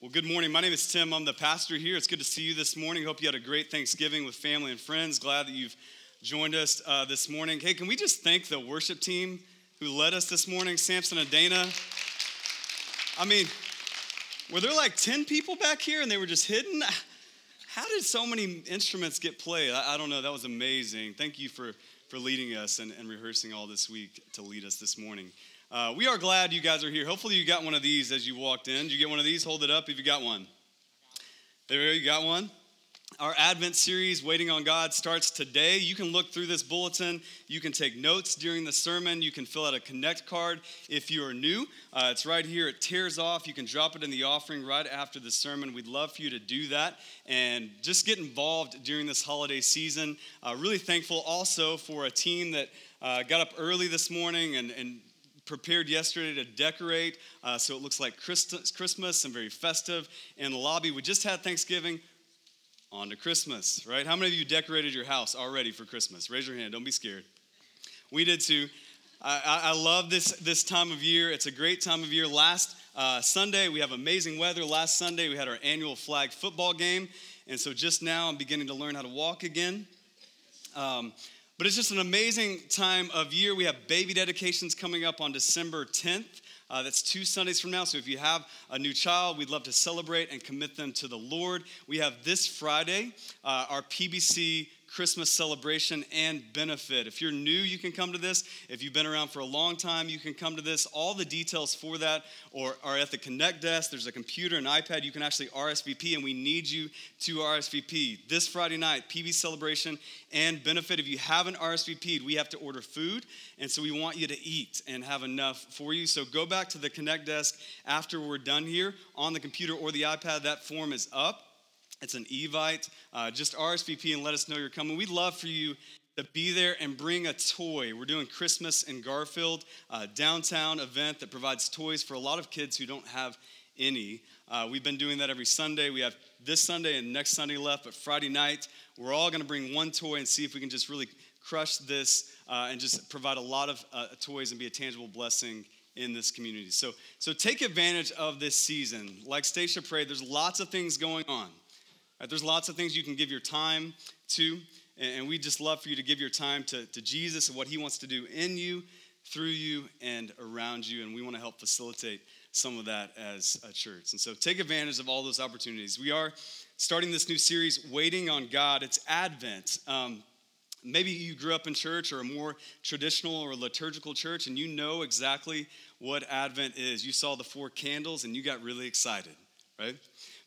Well, good morning. My name is Tim. I'm the pastor here. It's good to see you this morning. Hope you had a great Thanksgiving with family and friends. Glad that you've joined us uh, this morning. Hey, can we just thank the worship team who led us this morning, Samson and Dana? I mean, were there like 10 people back here and they were just hidden? How did so many instruments get played? I, I don't know. That was amazing. Thank you for, for leading us and, and rehearsing all this week to lead us this morning. Uh, we are glad you guys are here. Hopefully, you got one of these as you walked in. Did you get one of these? Hold it up if you got one. There you go. You got one. Our Advent series, Waiting on God, starts today. You can look through this bulletin. You can take notes during the sermon. You can fill out a connect card if you are new. Uh, it's right here. It tears off. You can drop it in the offering right after the sermon. We'd love for you to do that and just get involved during this holiday season. Uh, really thankful also for a team that uh, got up early this morning and, and prepared yesterday to decorate uh, so it looks like Christmas and very festive in the lobby. We just had Thanksgiving. On to Christmas, right? How many of you decorated your house already for Christmas? Raise your hand. Don't be scared. We did too. I, I love this this time of year. It's a great time of year. Last uh, Sunday we have amazing weather. Last Sunday we had our annual flag football game, and so just now I'm beginning to learn how to walk again. Um, but it's just an amazing time of year. We have baby dedications coming up on December 10th. Uh, that's two Sundays from now. So if you have a new child, we'd love to celebrate and commit them to the Lord. We have this Friday uh, our PBC Christmas celebration and benefit. If you're new, you can come to this. If you've been around for a long time, you can come to this. All the details for that are at the Connect desk. There's a computer, an iPad. You can actually RSVP, and we need you to RSVP. This Friday night, PB celebration and benefit. If you haven't RSVP'd, we have to order food, and so we want you to eat and have enough for you. So go back to the Connect desk after we're done here on the computer or the iPad. That form is up. It's an Evite. Uh, just RSVP and let us know you're coming. We'd love for you to be there and bring a toy. We're doing Christmas in Garfield, a downtown event that provides toys for a lot of kids who don't have any. Uh, we've been doing that every Sunday. We have this Sunday and next Sunday left, but Friday night, we're all going to bring one toy and see if we can just really crush this uh, and just provide a lot of uh, toys and be a tangible blessing in this community. So, so take advantage of this season. Like Stacia prayed, there's lots of things going on. Right, there's lots of things you can give your time to, and we just love for you to give your time to, to Jesus and what he wants to do in you, through you, and around you. And we want to help facilitate some of that as a church. And so take advantage of all those opportunities. We are starting this new series, Waiting on God. It's Advent. Um, maybe you grew up in church or a more traditional or liturgical church, and you know exactly what Advent is. You saw the four candles and you got really excited, right?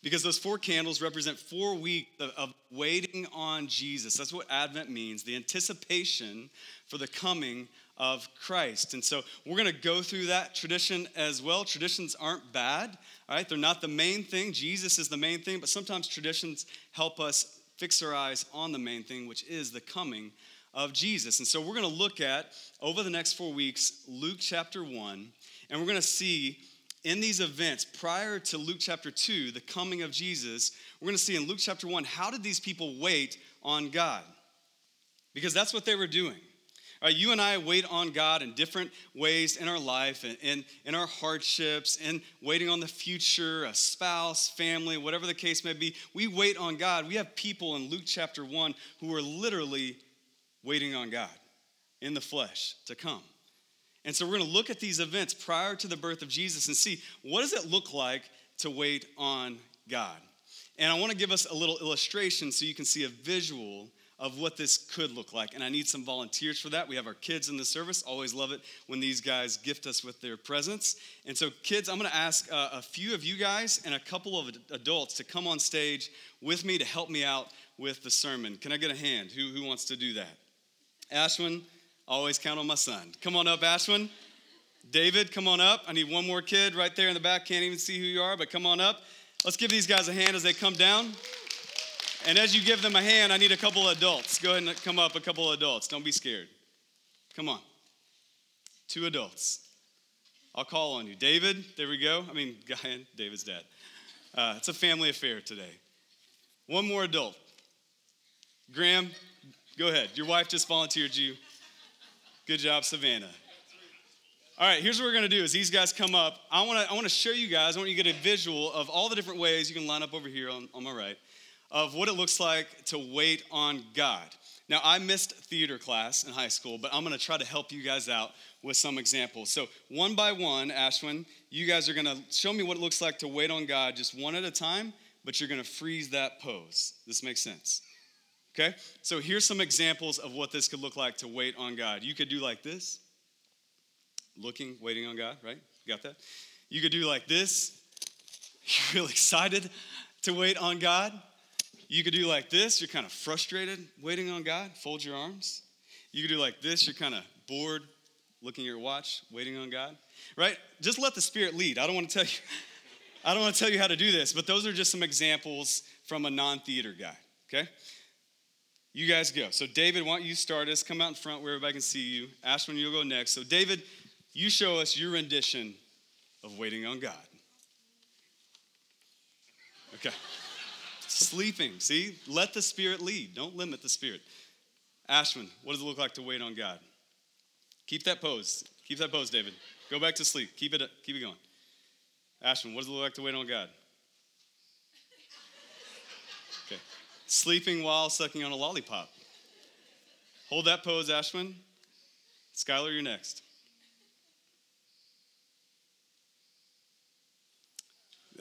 Because those four candles represent four weeks of, uh, of, waiting on Jesus. That's what Advent means the anticipation for the coming of Christ. And so we're going to go through that tradition as well. Traditions aren't bad, all right? They're not the main thing. Jesus is the main thing, but sometimes traditions help us fix our eyes on the main thing, which is the coming of Jesus. And so we're going to look at, over the next four weeks, Luke chapter 1, and we're going to see in these events prior to Luke chapter 2, the coming of Jesus, we're going to see in Luke chapter 1, how did these people wait on God? Because that's what they were doing. Right, you and I wait on God in different ways in our life and in, in our hardships in waiting on the future, a spouse, family, whatever the case may be. We wait on God. We have people in Luke chapter 1 who are literally waiting on God in the flesh to come. And so we're going to look at these events prior to the birth of Jesus and see what does it look like to wait on God. And I want to give us a little illustration so you can see a visual of what this could look like. And I need some volunteers for that. We have our kids in the service. Always love it when these guys gift us with their presents. And so, kids, I'm going to ask uh, a few of you guys and a couple of adults to come on stage with me to help me out with the sermon. Can I get a hand? Who, who wants to do that? Ashwin, Always count on my son. Come on up, Ashwin. David, come on up. I need one more kid right there in the back. Can't even see who you are, but come on up. Let's give these guys a hand as they come down. And as you give them a hand, I need a couple of adults. Go ahead and come up, a couple of adults. Don't be scared. Come on. Two adults. I'll call on you. David, there we go. I mean, Guyan, David's dad. Uh, it's a family affair today. One more adult. Graham, go ahead. Your wife just volunteered you. Good job, Savannah. All right, here's what we're gonna do: is these guys come up. I want to I want to show you guys. I want you to get a visual of all the different ways you can line up over here on, on my right, of what it looks like to wait on God. Now, I missed theater class in high school, but I'm gonna try to help you guys out with some examples. So, one by one, Ashwin, you guys are gonna show me what it looks like to wait on God just one at a time, but you're gonna freeze that pose. This makes sense. Okay? So, here's some examples of what this could look like to wait on God. You could do like this, looking, waiting on God, right? You got that? You could do like this, you're really excited to wait on God. You could do like this, you're kind of frustrated waiting on God, fold your arms. You could do like this, you're kind of bored, looking at your watch, waiting on God, right? Just let the Spirit lead. I don't want to tell you, I don't want to tell you how to do this, but those are just some examples from a non-theater guy, okay? You guys go. So David, why don't you start us? Come out in front where everybody can see you. Ashwin, you'll go next. So David, you show us your rendition of waiting on God. Okay. Sleeping, see? Let the Spirit lead. Don't limit the Spirit. Ashwin, what does it look like to wait on God? Keep that pose. Keep that pose, David. Go back to sleep. Keep it, keep it going. Ashwin, what does it look like to wait on God? Sleeping while sucking on a lollipop. Hold that pose, Ashwin. Skylar, you're next.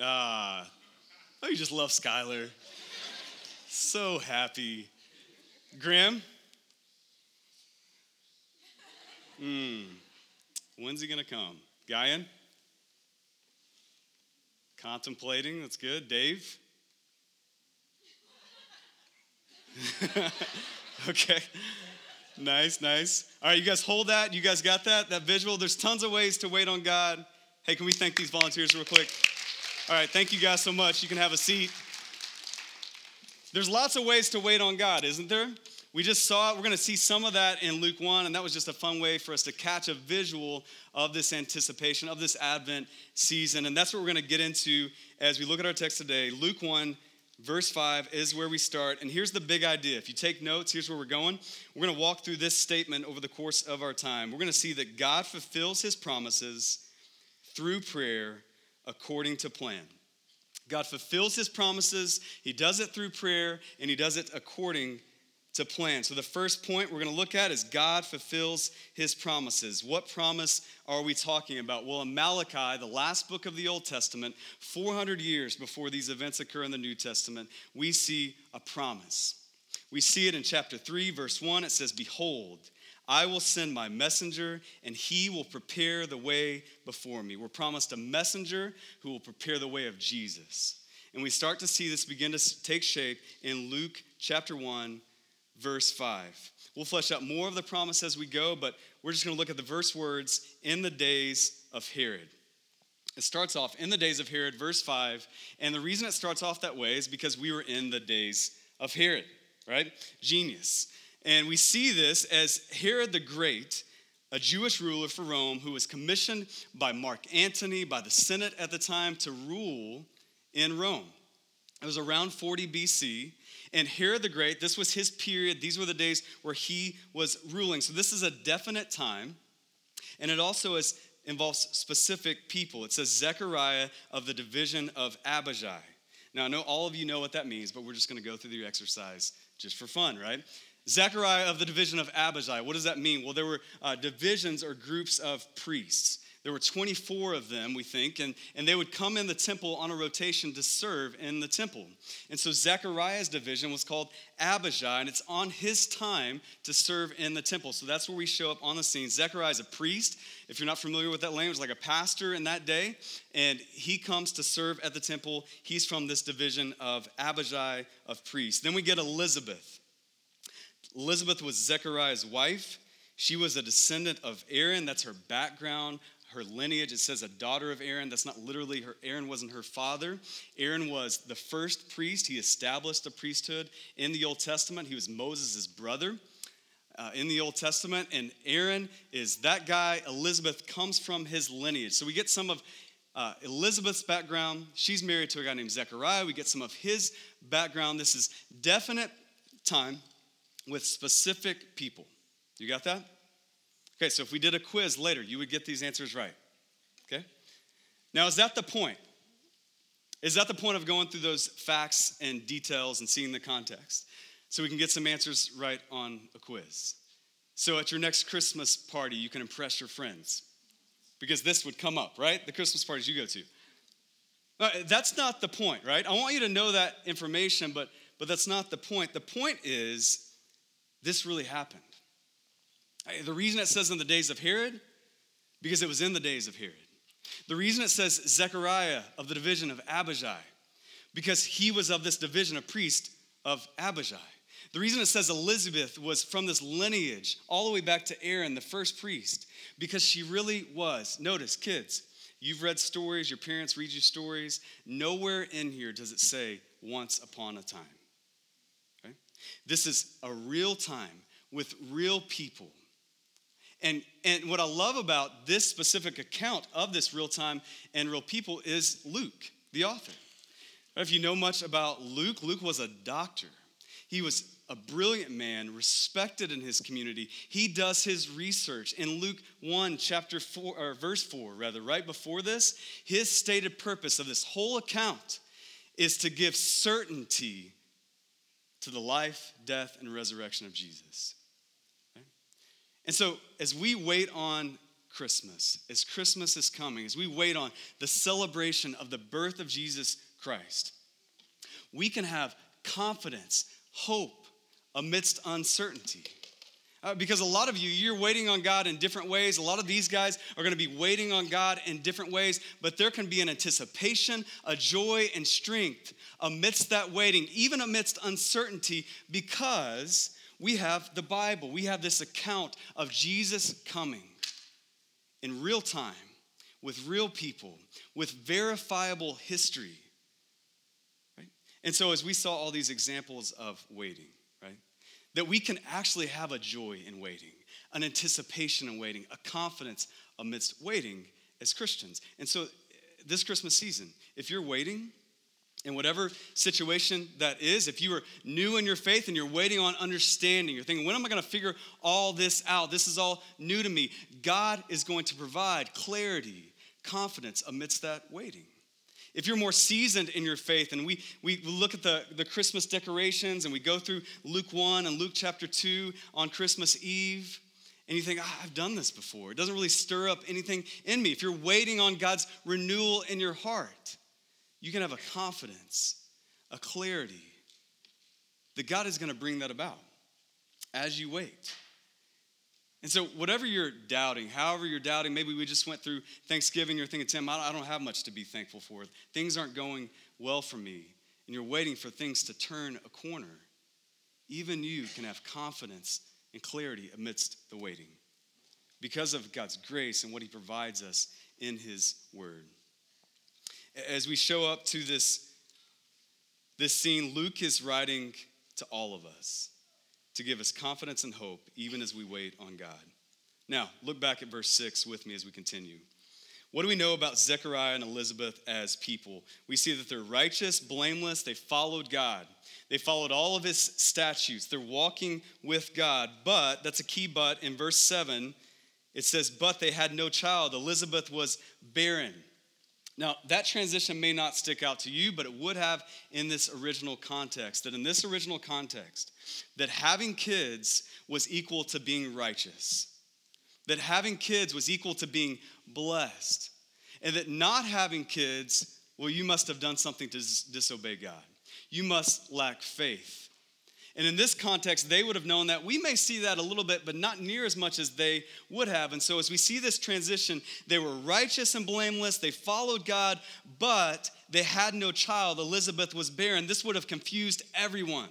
Ah, oh, you just love Skylar. So happy. Graham? Hmm. When's he gonna come? Guyan? Contemplating, that's good. Dave? okay. Nice, nice. All right, you guys hold that. You guys got that? That visual? There's tons of ways to wait on God. Hey, can we thank these volunteers real quick? All right, thank you guys so much. You can have a seat. There's lots of ways to wait on God, isn't there? We just saw it. We're going to see some of that in Luke 1, and that was just a fun way for us to catch a visual of this anticipation, of this Advent season. And that's what we're going to get into as we look at our text today. Luke 1, verse 5 is where we start. And here's the big idea. If you take notes, here's where we're going. We're going to walk through this statement over the course of our time. We're going to see that God fulfills his promises through prayer according to plan. God fulfills his promises, he does it through prayer, and he does it according to plan. So, the first point we're going to look at is God fulfills his promises. What promise are we talking about? Well, in Malachi, the last book of the Old Testament, 400 years before these events occur in the New Testament, we see a promise. We see it in chapter 3, verse 1. It says, Behold, I will send my messenger, and he will prepare the way before me. We're promised a messenger who will prepare the way of Jesus. And we start to see this begin to take shape in Luke chapter 1, verse 5. We'll flesh out more of the promise as we go, but we're just going to look at the verse words in the days of Herod. It starts off in the days of Herod, verse 5. And the reason it starts off that way is because we were in the days of Herod, right? Genius. And we see this as Herod the Great, a Jewish ruler for Rome who was commissioned by Mark Antony, by the Senate at the time, to rule in Rome. It was around 40 BC. And Herod the Great, this was his period. These were the days where he was ruling. So this is a definite time. And it also is, involves specific people. It says Zechariah of the division of Abijah. Now, I know all of you know what that means, but we're just going to go through the exercise just for fun, right? Zechariah of the division of Abijah. What does that mean? Well, there were uh, divisions or groups of priests. There were 24 of them, we think, and, and they would come in the temple on a rotation to serve in the temple. And so Zechariah's division was called Abijah, and it's on his time to serve in the temple. So that's where we show up on the scene. Zechariah is a priest. If you're not familiar with that language, like a pastor in that day, and he comes to serve at the temple. He's from this division of Abijah of priests. Then we get Elizabeth. Elizabeth was Zechariah's wife. She was a descendant of Aaron. That's her background, her lineage. It says a daughter of Aaron. That's not literally her. Aaron wasn't her father. Aaron was the first priest. He established the priesthood in the Old Testament. He was Moses' brother. Uh, in the Old Testament, and Aaron is that guy. Elizabeth comes from his lineage. So we get some of uh, Elizabeth's background. She's married to a guy named Zechariah. We get some of his background. This is definite time with specific people. You got that? Okay, so if we did a quiz later, you would get these answers right. Okay? Now, is that the point? Is that the point of going through those facts and details and seeing the context? So we can get some answers right on a quiz. So at your next Christmas party, you can impress your friends. Because this would come up, right? The Christmas parties you go to. Uh, that's not the point, right? I want you to know that information, but, but that's not the point. The point is this really happened. The reason it says in the days of Herod, because it was in the days of Herod. The reason it says Zechariah of the division of Abijah, because he was of this division, a priest of Abijah. The reason it says Elizabeth was from this lineage all the way back to Aaron, the first priest, because she really was. Notice, kids, you've read stories, your parents read you stories. Nowhere in here does it say once upon a time. Okay? This is a real time with real people. And, and what I love about this specific account of this real time and real people is Luke, the author. If you know much about Luke, Luke was a doctor. He was a brilliant man, respected in his community. He does his research. In Luke 1, chapter 4, or verse 4, rather, right before this, his stated purpose of this whole account is to give certainty to the life, death, and resurrection of Jesus. And so, as we wait on Christmas, as Christmas is coming, as we wait on the celebration of the birth of Jesus Christ, we can have confidence, hope, amidst uncertainty. Uh, because a lot of you, you're waiting on God in different ways. A lot of these guys are going to be waiting on God in different ways, but there can be an anticipation, a joy, and strength amidst that waiting, even amidst uncertainty, because we have the Bible. We have this account of Jesus coming in real time, with real people, with verifiable history. Right? And so, as we saw all these examples of waiting, right, that we can actually have a joy in waiting, an anticipation in waiting, a confidence amidst waiting as Christians. And so, eh, this Christmas season, if you're waiting, in whatever situation that is, if you are new in your faith and you're waiting on understanding, you're thinking, when am I going to figure all this out? This is all new to me. God is going to provide clarity, confidence amidst that waiting. If you're more seasoned in your faith, and we, we look at the, the Christmas decorations and we go through Luke 1 and Luke chapter 2 on Christmas Eve, and you think, oh, I've done this before. It doesn't really stir up anything in me. If you're waiting on God's renewal in your heart, you can have a confidence, a clarity that God is going to bring that about as you wait. And so, whatever you're doubting, however you're doubting, maybe we just went through Thanksgiving, you're thinking, Tim, I don't have much to be thankful for. Things aren't going well for me, and you're waiting for things to turn a corner. Even you can have confidence and clarity amidst the waiting because of God's grace and what He provides us in His Word. As we show up to this, this scene, Luke is writing to all of us to give us confidence and hope even as we wait on God. Now, look back at verse 6 with me as we continue. What do we know about Zechariah and Elizabeth as people? We see that they're righteous, blameless, they followed God. They followed all of his statutes. They're walking with God. But, that's a key but, in verse 7, it says, But they had no child. Elizabeth was barren. Now, that transition may not stick out to you, but it would have in this original context. That in this original context, that having kids was equal to being righteous, that having kids was equal to being blessed, and that not having kids, well, you must have done something to dis- disobey God. You must lack faith. And in this context, they would have known that. We may see that a little bit, but not near as much as they would have. And so, as we see this transition, they were righteous and blameless. They followed God, but they had no child. Elizabeth was barren. This would have confused everyone.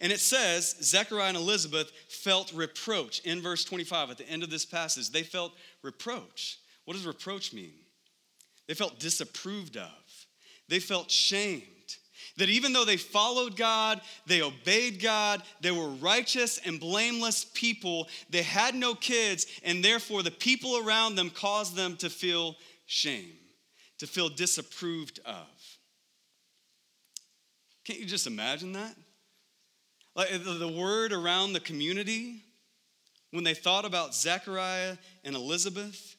And it says Zechariah and Elizabeth felt reproach in verse 25 at the end of this passage. They felt reproach. What does reproach mean? They felt disapproved of, they felt shame. That even though they followed God, they obeyed God, they were righteous and blameless people, they had no kids, and therefore the people around them caused them to feel shame, to feel disapproved of. Can't you just imagine that? Like the word around the community when they thought about Zechariah and Elizabeth,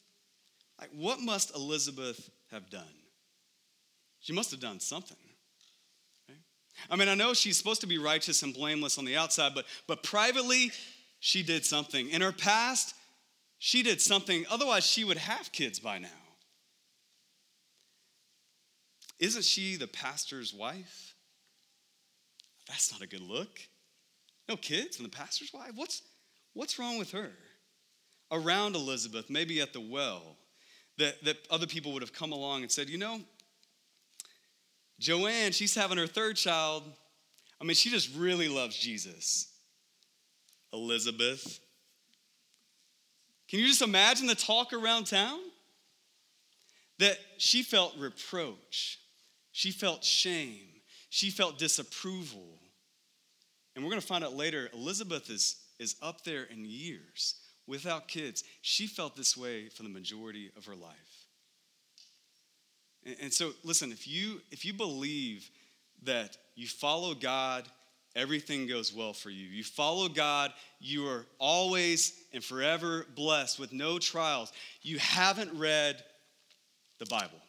like what must Elizabeth have done? She must have done something. I mean, I know she's supposed to be righteous and blameless on the outside, but, but privately, she did something. In her past, she did something, otherwise, she would have kids by now. Isn't she the pastor's wife? That's not a good look. No kids from the pastor's wife? What's, what's wrong with her? Around Elizabeth, maybe at the well, that, that other people would have come along and said, you know, Joanne, she's having her third child. I mean, she just really loves Jesus. Elizabeth. Can you just imagine the talk around town? That she felt reproach, she felt shame, she felt disapproval. And we're going to find out later, Elizabeth is, is up there in years without kids. She felt this way for the majority of her life. And, so, listen, if you, if you believe that you follow God, everything goes well for you. You follow God, you are always and forever blessed with no trials. You haven't read the Bible.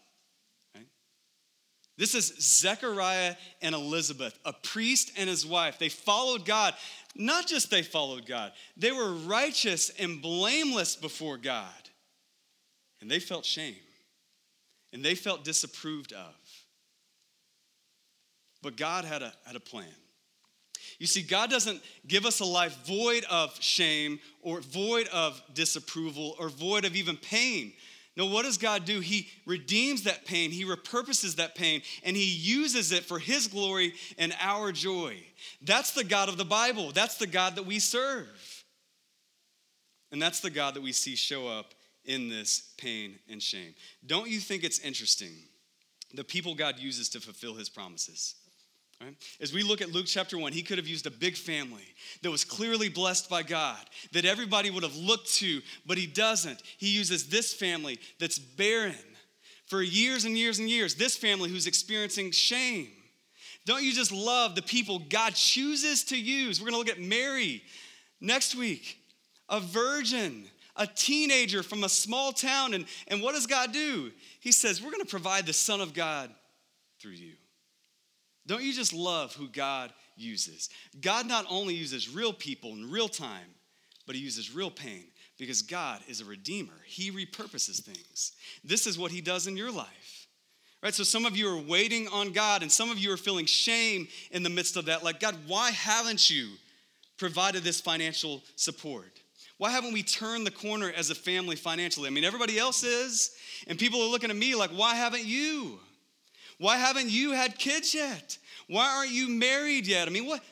This is Zechariah and Elizabeth, a priest and his wife. They followed God. Not just they followed God, they were righteous and blameless before God. And they felt shame and they felt disapproved of. But God had a, had a plan. You see, God doesn't give us a life void of shame or void of disapproval or void of even pain. No, what does God do? He redeems that pain, He repurposes that pain, and He uses it for His glory and our joy. That's the God of the Bible. That's the God that we serve. And that's the God that we see show up in this pain and shame. Don't you think it's interesting the people God uses to fulfill His promises? Right? As we look at Luke chapter 1, he could have used a big family that was clearly blessed by God, that everybody would have looked to, but he doesn't. He uses this family that's barren for years and years and years, this family who's experiencing shame. Don't you just love the people God chooses to use? We're gonna look at Mary next week, a virgin, a teenager from a small town. And, and what does God do? He says, We're gonna provide the Son of God through you. Don't you just love who God uses? God not only uses real people in real time, but He uses real pain because God is a redeemer. He repurposes things. This is what He does in your life. Right? So some of you are waiting on God, and some of you are feeling shame in the midst of that. Like, God, why haven't you provided this financial support? Why haven't we turned the corner as a family financially? I mean, everybody else is, and people are looking at me like, why haven't you? Why haven't you had kids yet? Why aren't you married yet? I mean, what?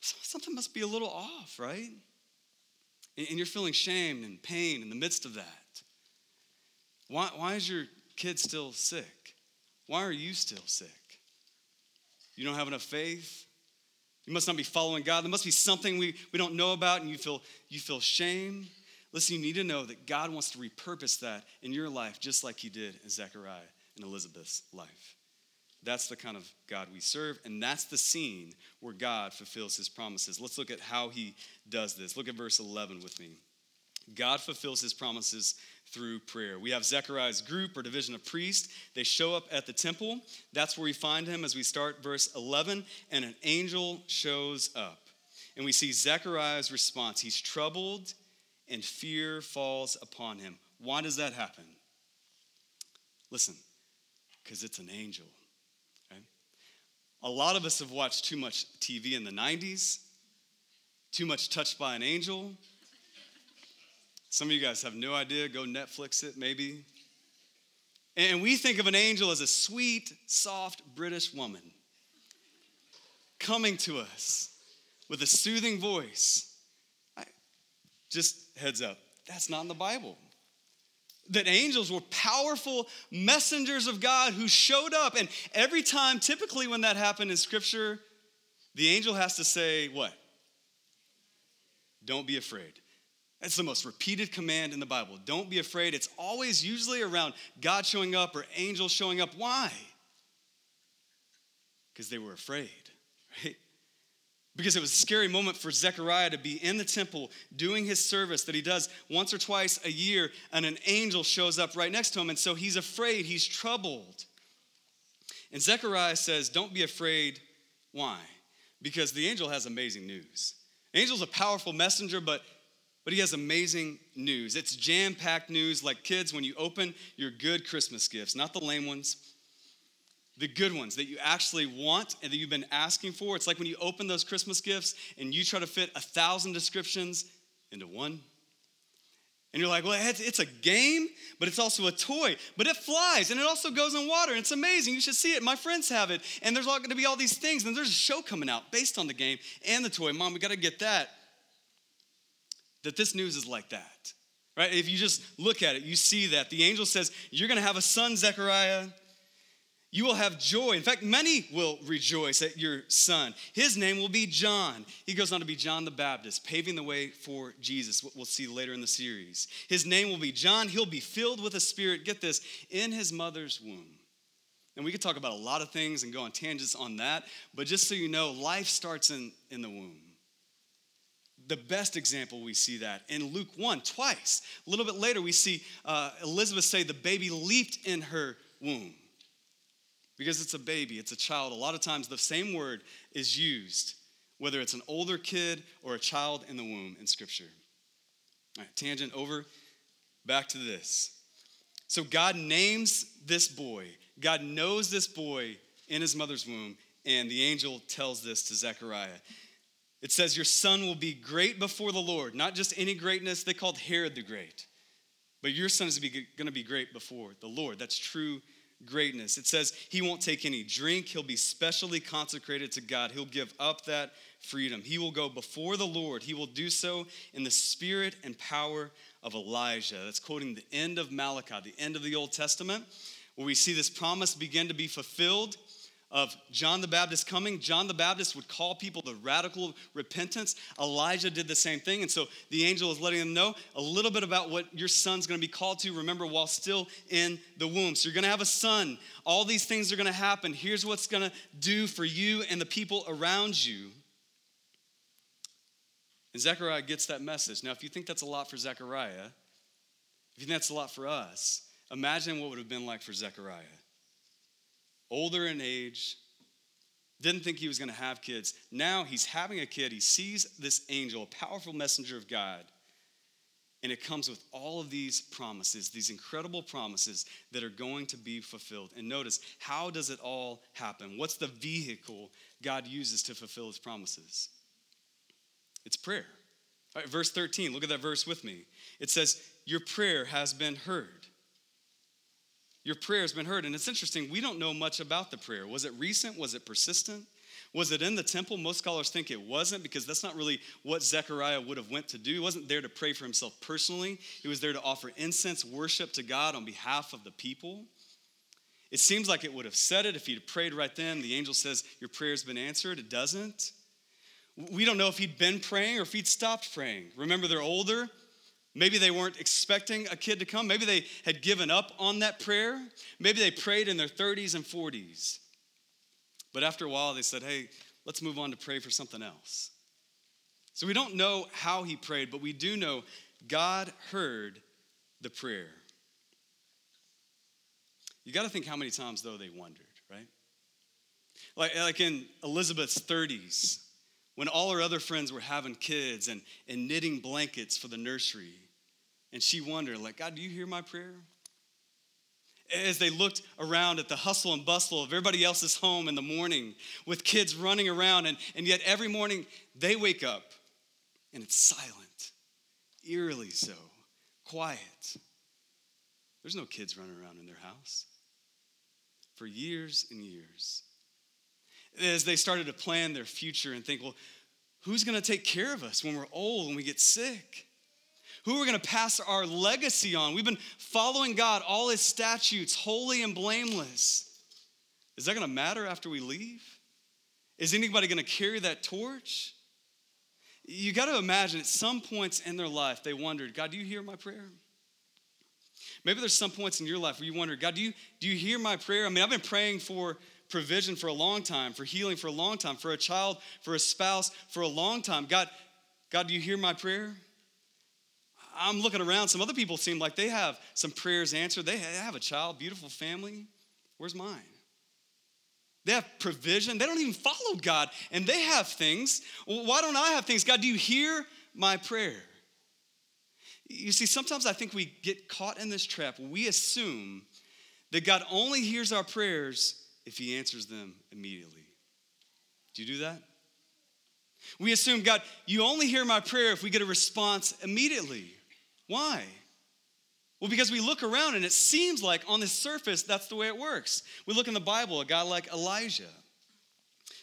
Something must be a little off, right? And you're feeling shame and pain in the midst of that. Why, why is your kid still sick? Why are you still sick? You don't have enough faith? You must not be following God. There must be something we, we don't know about and you feel, you feel shame. Listen, you need to know that God wants to repurpose that in your life just like he did in Zechariah and Elizabeth's life. That's the kind of God we serve, and that's the scene where God fulfills his promises. Let's look at how he does this. Look at verse 11 with me. God fulfills his promises through prayer. We have Zechariah's group or division of priests. They show up at the temple. That's where we find him as we start verse 11, and an angel shows up. And we see Zechariah's response. He's troubled, and fear falls upon him. Why does that happen? Listen, because it's an angel. A lot of us have watched too much TV in the 90s, too much Touched by an Angel. Some of you guys have no idea. Go Netflix it, maybe. And we think of an angel as a sweet, soft British woman coming to us with a soothing voice. I, just heads up, that's not in the Bible that angels were powerful messengers of God who showed up. And every time, typically when that happened in scripture, the angel has to say, What? Don't be afraid. That's the most repeated command in the Bible. Don't be afraid. It's always usually around God showing up or angels showing up. Why? Because they were afraid, right? because it was a scary moment for Zechariah to be in the temple doing his service that he does once or twice a year, and an angel shows up right next to him. And so he's afraid, he's troubled. And Zechariah says, Don't be afraid. Why? Because the angel has amazing news. angel's a powerful messenger, but but he has amazing news. It's jam packed news, like kids, when you open your good Christmas gifts, not the lame ones, the good ones that you actually want and that you've been asking for. It's like when you open those Christmas gifts and you try to fit a thousand descriptions into one. And you're like, well, it's a game, but it's also a toy. But it flies and it also goes in water. And it's amazing. You should see it. My friends have it. And there's all going to be all these things. And there's a show coming out based on the game and the toy. Mom, we got to get that. That this news is like that, right? If you just look at it, you see that. The angel says, You're going to have a son, Zechariah. You will have joy. In fact, many will rejoice at your son. His name will be John. He goes on to be John the Baptist, paving the way for Jesus. What we'll see later in the series. His name will be John. He'll be filled with a Spirit, get this, in his mother's womb. And we could talk about a lot of things and go on tangents on that, but just so you know, life starts in, in the womb. The best example we see that in Luke 1, twice. A little bit later, we see uh, Elizabeth say the baby leaped in her womb because it's a baby, it's a child. A lot of times the same word is used, whether it's an older kid or a child in the womb in Scripture. All right, tangent over, back to this. So God names this boy, God knows this boy in his mother's womb, and the angel tells this to Zechariah. It says, Your son will be great before the Lord. Not just any greatness, they called Herod the Great. But your son is going to be great before the Lord. That's true greatness. It says he won't take any drink, he'll be specially consecrated to God. He'll give up that freedom. He will go before the Lord. He will do so in the spirit and power of Elijah. That's quoting the end of Malachi, the end of the Old Testament, where we see this promise begin to be fulfilled of John the Baptist coming. John the Baptist would call people to radical repentance. Elijah did the same thing. And so the angel is letting them know a little bit about what your son's going to be called to, remember, while still in the womb. So you're going to have a son. All these things are going to happen. Here's what's going to do for you and the people around you. And Zechariah gets that message. Now, if you think that's a lot for Zechariah, if you think that's a lot for us, imagine what it would have been like for Zechariah older in age, didn't think he was going to have kids. Now he's having a kid. He sees this angel, a powerful messenger of God. And it comes with all of these promises, these incredible promises that are going to be fulfilled. And notice, how does it all happen? What's the vehicle God uses to fulfill his promises? It's prayer. Verse 13, look at that verse with me. It says, Your prayer has been heard. Your prayer has been heard. And it's interesting, we don't know much about the prayer. Was it recent? Was it persistent? Was it in the temple? Most scholars think it wasn't because that's not really what Zechariah would have went to do. He wasn't there to pray for himself personally. He was there to offer incense worship to God on behalf of the people. It seems like it would have said it if he'd prayed right then. The angel says, Your prayer's been answered. It doesn't. We don't know if he'd been praying or if he'd stopped praying. Remember, they're older. Maybe they weren't expecting a kid to come. Maybe they had given up on that prayer. Maybe they prayed in their 30s and 40s. But after a while, they said, hey, let's move on to pray for something else. So we don't know how he prayed, but we do know God heard the prayer. You got to think how many times, though, they wondered, right? Like, like in Elizabeth's 30s, when all her other friends were having kids and, and knitting blankets for the nursery. And she wondered, like, God, do you hear my prayer? As they looked around at the hustle and bustle of everybody else's home in the morning with kids running around, and, and yet every morning they wake up and it's silent, eerily so, quiet. There's no kids running around in their house for years and years. As they started to plan their future and think, well, who's going to take care of us when we're old, when we get sick? who are we going to pass our legacy on. We've been following God, all his statutes, holy and blameless. Is that going to matter after we leave? Is anybody going to carry that torch? You got to imagine at some points in their life, they wondered, God, do you hear my prayer? Maybe there's some points in your life where you wonder, God, do you, do you hear my prayer? I mean, I've been praying for, provision for a long time, for healing for a long time, for a child, for a spouse for a long time. God, God, do you hear my prayer? I'm looking around. Some other people seem like they have some prayers answered. They have a child, beautiful family. Where's mine? They have provision. They don't even follow God, and they have things. Why don't I have things? God, do you hear my prayer? You see, sometimes I think we get caught in this trap. We assume that God only hears our prayers if He answers them immediately. Do you do that? We assume, God, you only hear my prayer if we get a response immediately. Why? Well, because we look around and it seems like on the surface that's the way it works. We look in the Bible, a guy like Elijah,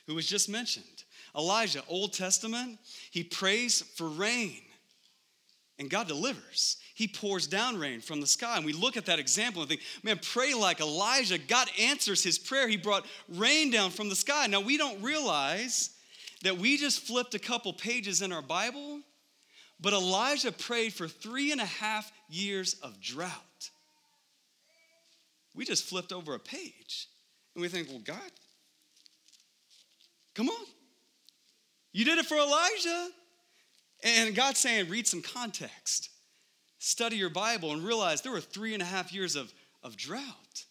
who was just mentioned. Elijah, Old Testament, he prays for rain, and God delivers. He pours down rain from the sky. And we look at that example and think, man, pray like Elijah. God answers his prayer. He brought rain down from the sky. Now, we don't realize that we just flipped a couple pages in our Bible but Elijah prayed for three and a half years of drought. We just flipped over a page and we think, well, God, come on. You did it for Elijah. And God's saying, read some context, study your Bible, and realize there were three and a half years of, of drought.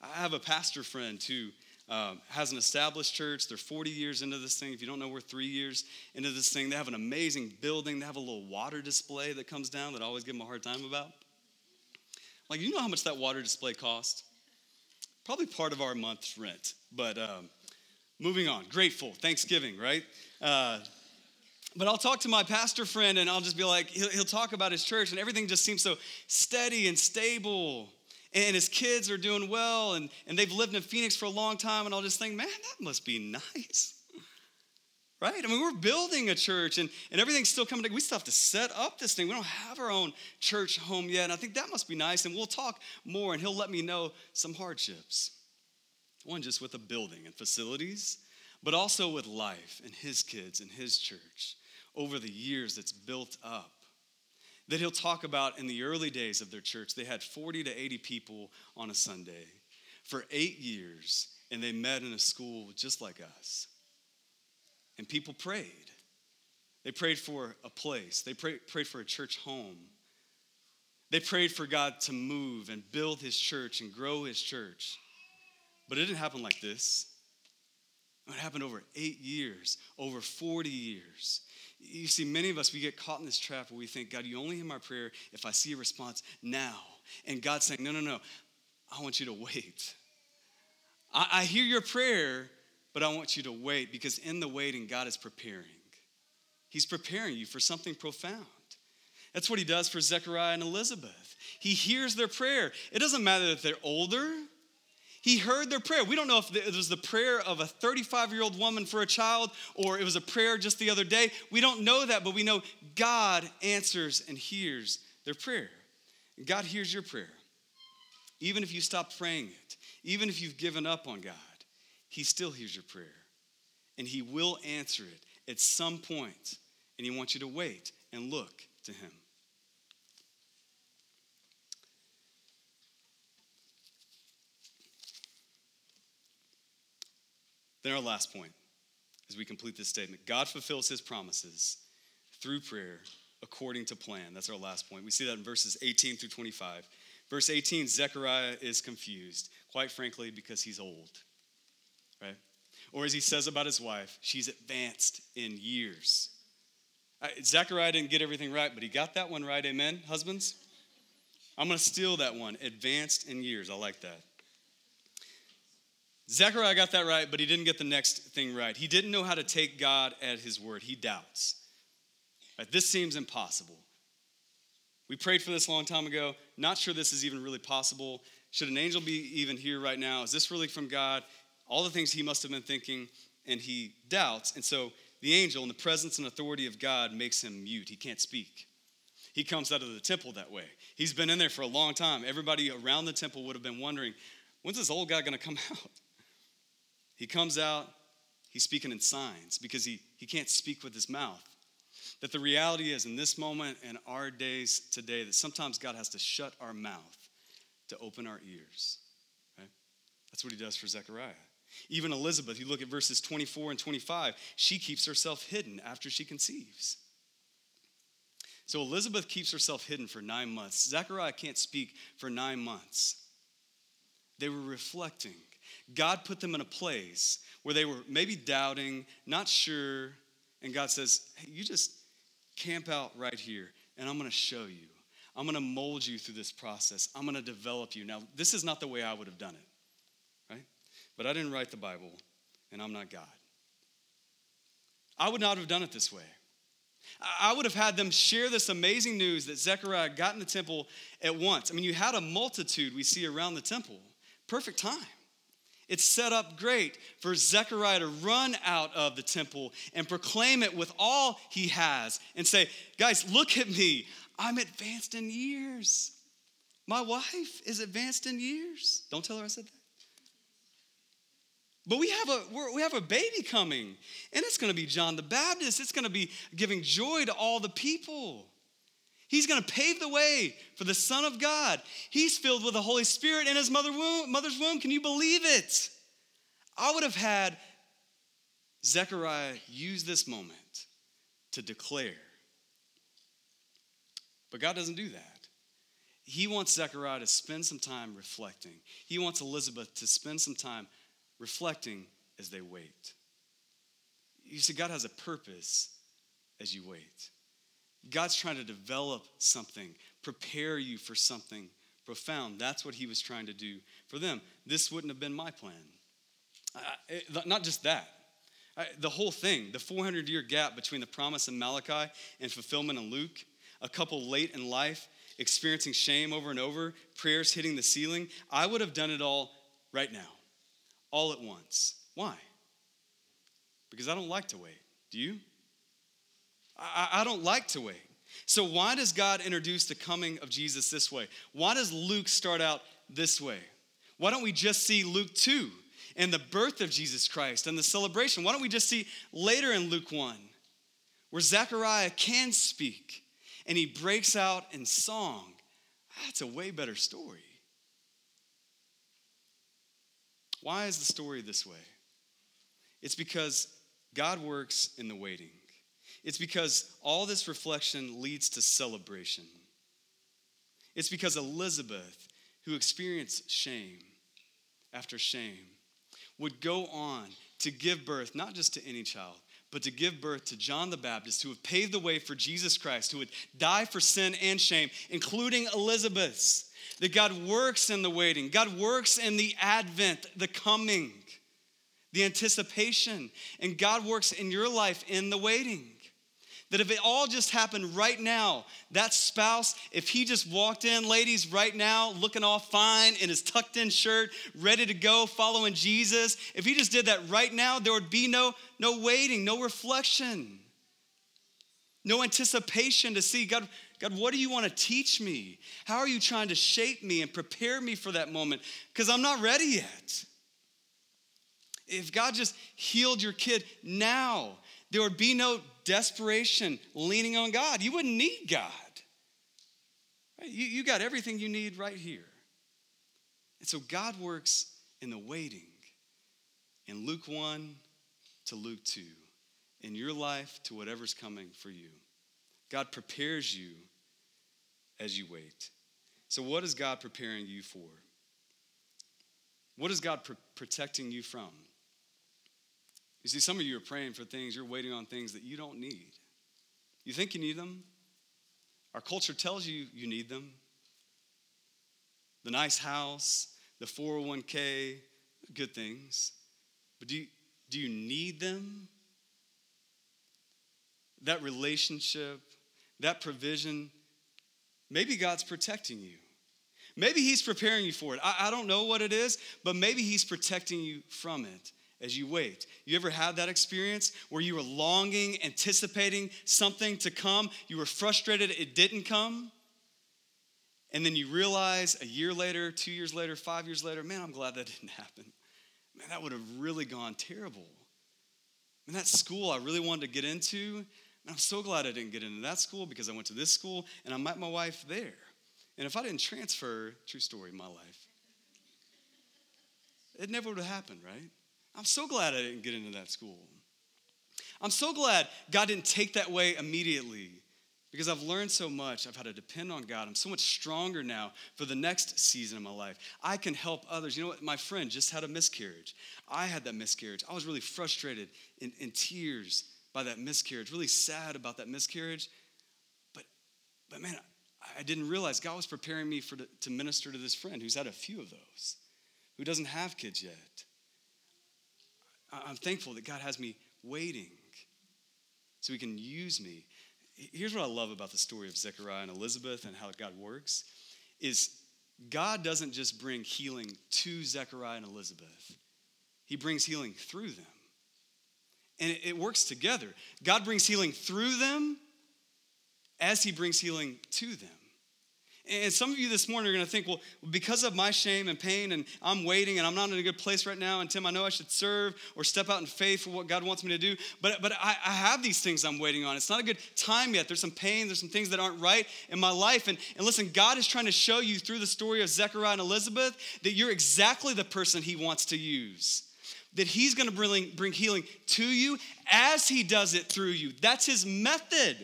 I have a pastor friend who um, has an established church. They're 40 years into this thing. If you don't know, we're three years into this thing. They have an amazing building. They have a little water display that comes down that I always give them a hard time about. Like, you know how much that water display cost? Probably part of our month's rent. But um, moving on. Grateful. Thanksgiving, right? Uh, but I'll talk to my pastor friend and I'll just be like, he'll, he'll talk about his church and everything just seems so steady and stable and his kids are doing well and, and they've lived in Phoenix for a long time. And I'll just think, man, that must be nice. Right? I mean, we're building a church and, and everything's still coming. We still have to set up this thing. We don't have our own church home yet. And I think that must be nice. And we'll talk more and he'll let me know some hardships. One, just with the building and facilities, but also with life and his kids and his church over the years that's built up that he'll talk about in the early days of their church. They had 40 to 80 people on a Sunday for eight years, and they met in a school just like us. And people prayed. They prayed for a place, they prayed, prayed for a church home. They prayed for God to move and build his church and grow his church. But it didn't happen like this. It happened over eight years, over 40 years. You see, many of us, we get caught in this trap where we think, God, you only hear my prayer if I see a response now. And God's saying, no, no, no, I want you to wait. I, I hear your prayer, but I want you to wait because in the waiting, God is preparing. He's preparing you for something profound. That's what he does for Zechariah and Elizabeth. He hears their prayer. It doesn't matter that they're older, he heard their prayer. We don't know if it was the prayer of a 35 year old woman for a child or it was a prayer just the other day. We don't know that, but we know God answers and hears their prayer. God hears your prayer. Even if you stop praying it, even if you've given up on God, He still hears your prayer. And He will answer it at some point. And He wants you to wait and look to Him. Then, our last point as we complete this statement God fulfills his promises through prayer according to plan. That's our last point. We see that in verses 18 through 25. Verse 18, Zechariah is confused, quite frankly, because he's old, right? Or as he says about his wife, she's advanced in years. Zechariah didn't get everything right, but he got that one right. Amen, husbands? I'm going to steal that one. Advanced in years. I like that. Zechariah got that right, but he didn't get the next thing right. He didn't know how to take God at his word. He doubts. Right, this seems impossible. We prayed for this a long time ago. Not sure this is even really possible. Should an angel be even here right now? Is this really from God? All the things he must have been thinking, and he doubts. And so the angel, in the presence and authority of God, makes him mute. He can't speak. He comes out of the temple that way. He's been in there for a long time. Everybody around the temple would have been wondering, when's this old guy going to come out? He comes out, he's speaking in signs because he, he can't speak with his mouth. That the reality is, in this moment and our days today, that sometimes God has to shut our mouth to open our ears. Right? That's what he does for Zechariah. Even Elizabeth, you look at verses 24 and 25, she keeps herself hidden after she conceives. So Elizabeth keeps herself hidden for nine months. Zechariah can't speak for nine months. They were reflecting. God put them in a place where they were maybe doubting, not sure, and God says, Hey, you just camp out right here, and I'm gonna show you. I'm gonna mold you through this process. I'm gonna develop you. Now, this is not the way I would have done it, right? But I didn't write the Bible, and I'm not God. I would not have done it this way. I would have had them share this amazing news that Zechariah got in the temple at once. I mean, you had a multitude we see around the temple. Perfect time. It's set up great for Zechariah to run out of the temple and proclaim it with all he has and say, Guys, look at me. I'm advanced in years. My wife is advanced in years. Don't tell her I said that. But we have a we have a baby coming, and it's going to be John the Baptist. It's going to be giving joy to all the people. He's going to pave the way for the Son of God. He's filled with the Holy Spirit in his mother womb, mother's womb. Can you believe it? I would have had Zechariah use this moment to declare. But God doesn't do that. He wants Zechariah to spend some time reflecting. He wants Elizabeth to spend some time reflecting as they wait. You see, God has a purpose as you wait. God's trying to develop something, prepare you for something profound. That's what he was trying to do for them. This wouldn't have been my plan. not just that, the whole thing, the 400 year gap between the promise in Malachi and fulfillment in Luke, a couple late in life, experiencing shame over and over, prayers hitting the ceiling, I would have done it all right now all at once. Why? Because I don't like to wait. Do you? I, I don't like to wait. So, why does God introduce the coming of Jesus this way? Why does Luke start out this way? Why don't we just see Luke 2 and the birth of Jesus Christ and the celebration? Why don't we just see later in Luke 1 where Zechariah can speak and he breaks out in song? That's a way better story. Why is the story this way? It's because God works in the waiting. It's because all this reflection leads to celebration. It's because Elizabeth, who experienced shame after shame, would go on to give birth not just to any child, but to give birth to John the Baptist, who would pave the way for Jesus Christ, who would die for sin and shame, including Elizabeth's. That God works in the waiting, God works in the advent, the coming, the anticipation, and God works in your life in the waiting. That if it all just happened right now, that spouse, if he just walked in, ladies, right now, looking all fine in his tucked in shirt, ready to go, following Jesus, if he just did that right now, there would be no, no waiting, no reflection, no anticipation to see God, God, what do you want to teach me? How are you trying to shape me and prepare me for that moment? Because I'm not ready yet. If God just healed your kid now, there would be no desperation leaning on God. You wouldn't need God. You, you got everything you need right here. And so God works in the waiting in Luke 1 to Luke 2, in your life to whatever's coming for you. God prepares you as you wait. So, what is God preparing you for? What is God pr- protecting you from? You see, some of you are praying for things, you're waiting on things that you don't need. You think you need them. Our culture tells you you need them. The nice house, the 401k, good things. But do you, do you need them? That relationship, that provision, maybe God's protecting you. Maybe He's preparing you for it. I, I, don't know what it is, but maybe He's protecting you from it as you wait. You ever had that experience where you were longing, anticipating something to come? You were frustrated it didn't come? And then you realize a year later, two years later, five years later, man, I'm glad that didn't happen. Man, that would have really gone terrible. And that school I really wanted to get into, I'm so glad I didn't get into that school because I went to this school and I met my wife there. And if I didn't transfer, true story, my life, it never would have happened, right? I'm so glad I didn't get into that school. I'm so glad God didn't take that way immediately because I've learned so much. I've had to depend on God. I'm so much stronger now for the next season of my life. I can help others. You know what? My friend just had a miscarriage. I had that miscarriage. I was really frustrated in, in tears by that miscarriage, really sad about that miscarriage. But, but man, I, I didn't realize God was preparing me for to minister to this friend who's had a few of those, who doesn't have kids yet. I'm thankful that God has me waiting so he can use me. Here's what I love about the story of Zechariah and Elizabeth and how God works is God doesn't just bring healing to Zechariah and Elizabeth. He brings healing through them. And it, it works together. God brings healing through them as he brings healing to them. And some of you this morning are going to think, well, because of my shame and pain, and I'm waiting, and I'm not in a good place right now, and Tim, I know I should serve or step out in faith for what God wants me to do, but, but I, I have these things I'm waiting on. It's not a good time yet. There's some pain, there's some things that aren't right in my life. And, and listen, God is trying to show you through the story of Zechariah and Elizabeth that you're exactly the person He wants to use that he's going to bring, bring healing to you as he does it through you. That's his method.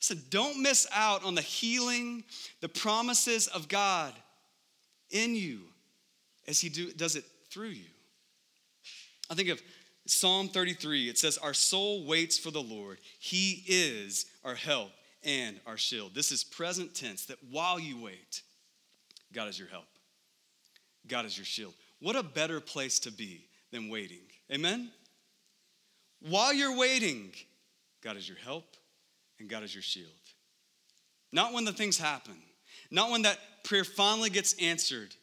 So don't miss out on the healing, the promises of God in you as He do, does it through you. I think of Psalm 33. It says, Our soul waits for the Lord. He is our help and our shield. This is present tense that while you wait, God is your help, God is your shield. What a better place to be than waiting. Amen? While you're waiting, God is your help and God is your shield. Not when the things happen, not when that prayer finally gets answered.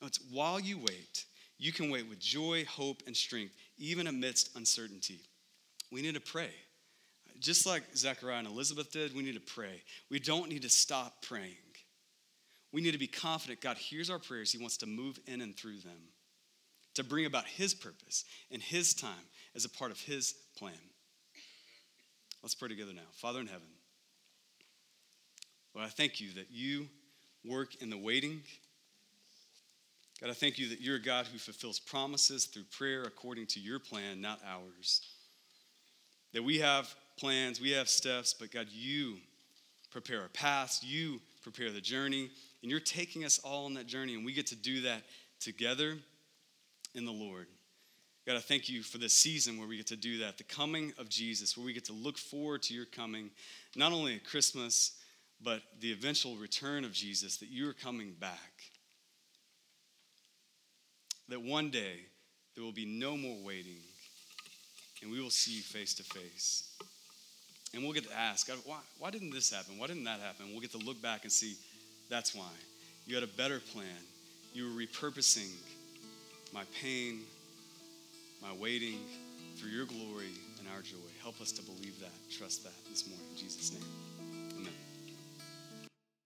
No, it's while you wait. You can wait with joy, hope, and strength, even amidst uncertainty. We need to pray. Just like Zechariah and Elizabeth did, we need to pray. We don't need to stop praying. We need to be confident God hears our prayers. He wants to move in and through them to bring about His purpose and His time as a part of His plan. Let's pray together now. Father in heaven, Lord, I thank you that you work in the waiting. God, I thank you that you're a God who fulfills promises through prayer according to your plan, not ours. That we have plans, we have steps, but God, you prepare our paths, you prepare the journey, and you're taking us all on that journey, and we get to do that together in the Lord. God, I thank you for this season where we get to do that, the coming of Jesus, where we get to look forward to your coming, not only at Christmas, but the eventual return of Jesus, that you are coming back. That one day there will be no more waiting, and we will see you face to face. And we'll get to ask, God, why, why didn't this happen? Why didn't that happen? We'll get to look back and see that's why. You had a better plan. You were repurposing my pain, my waiting for your glory and our joy. Help us to believe that, trust that this morning in Jesus' name.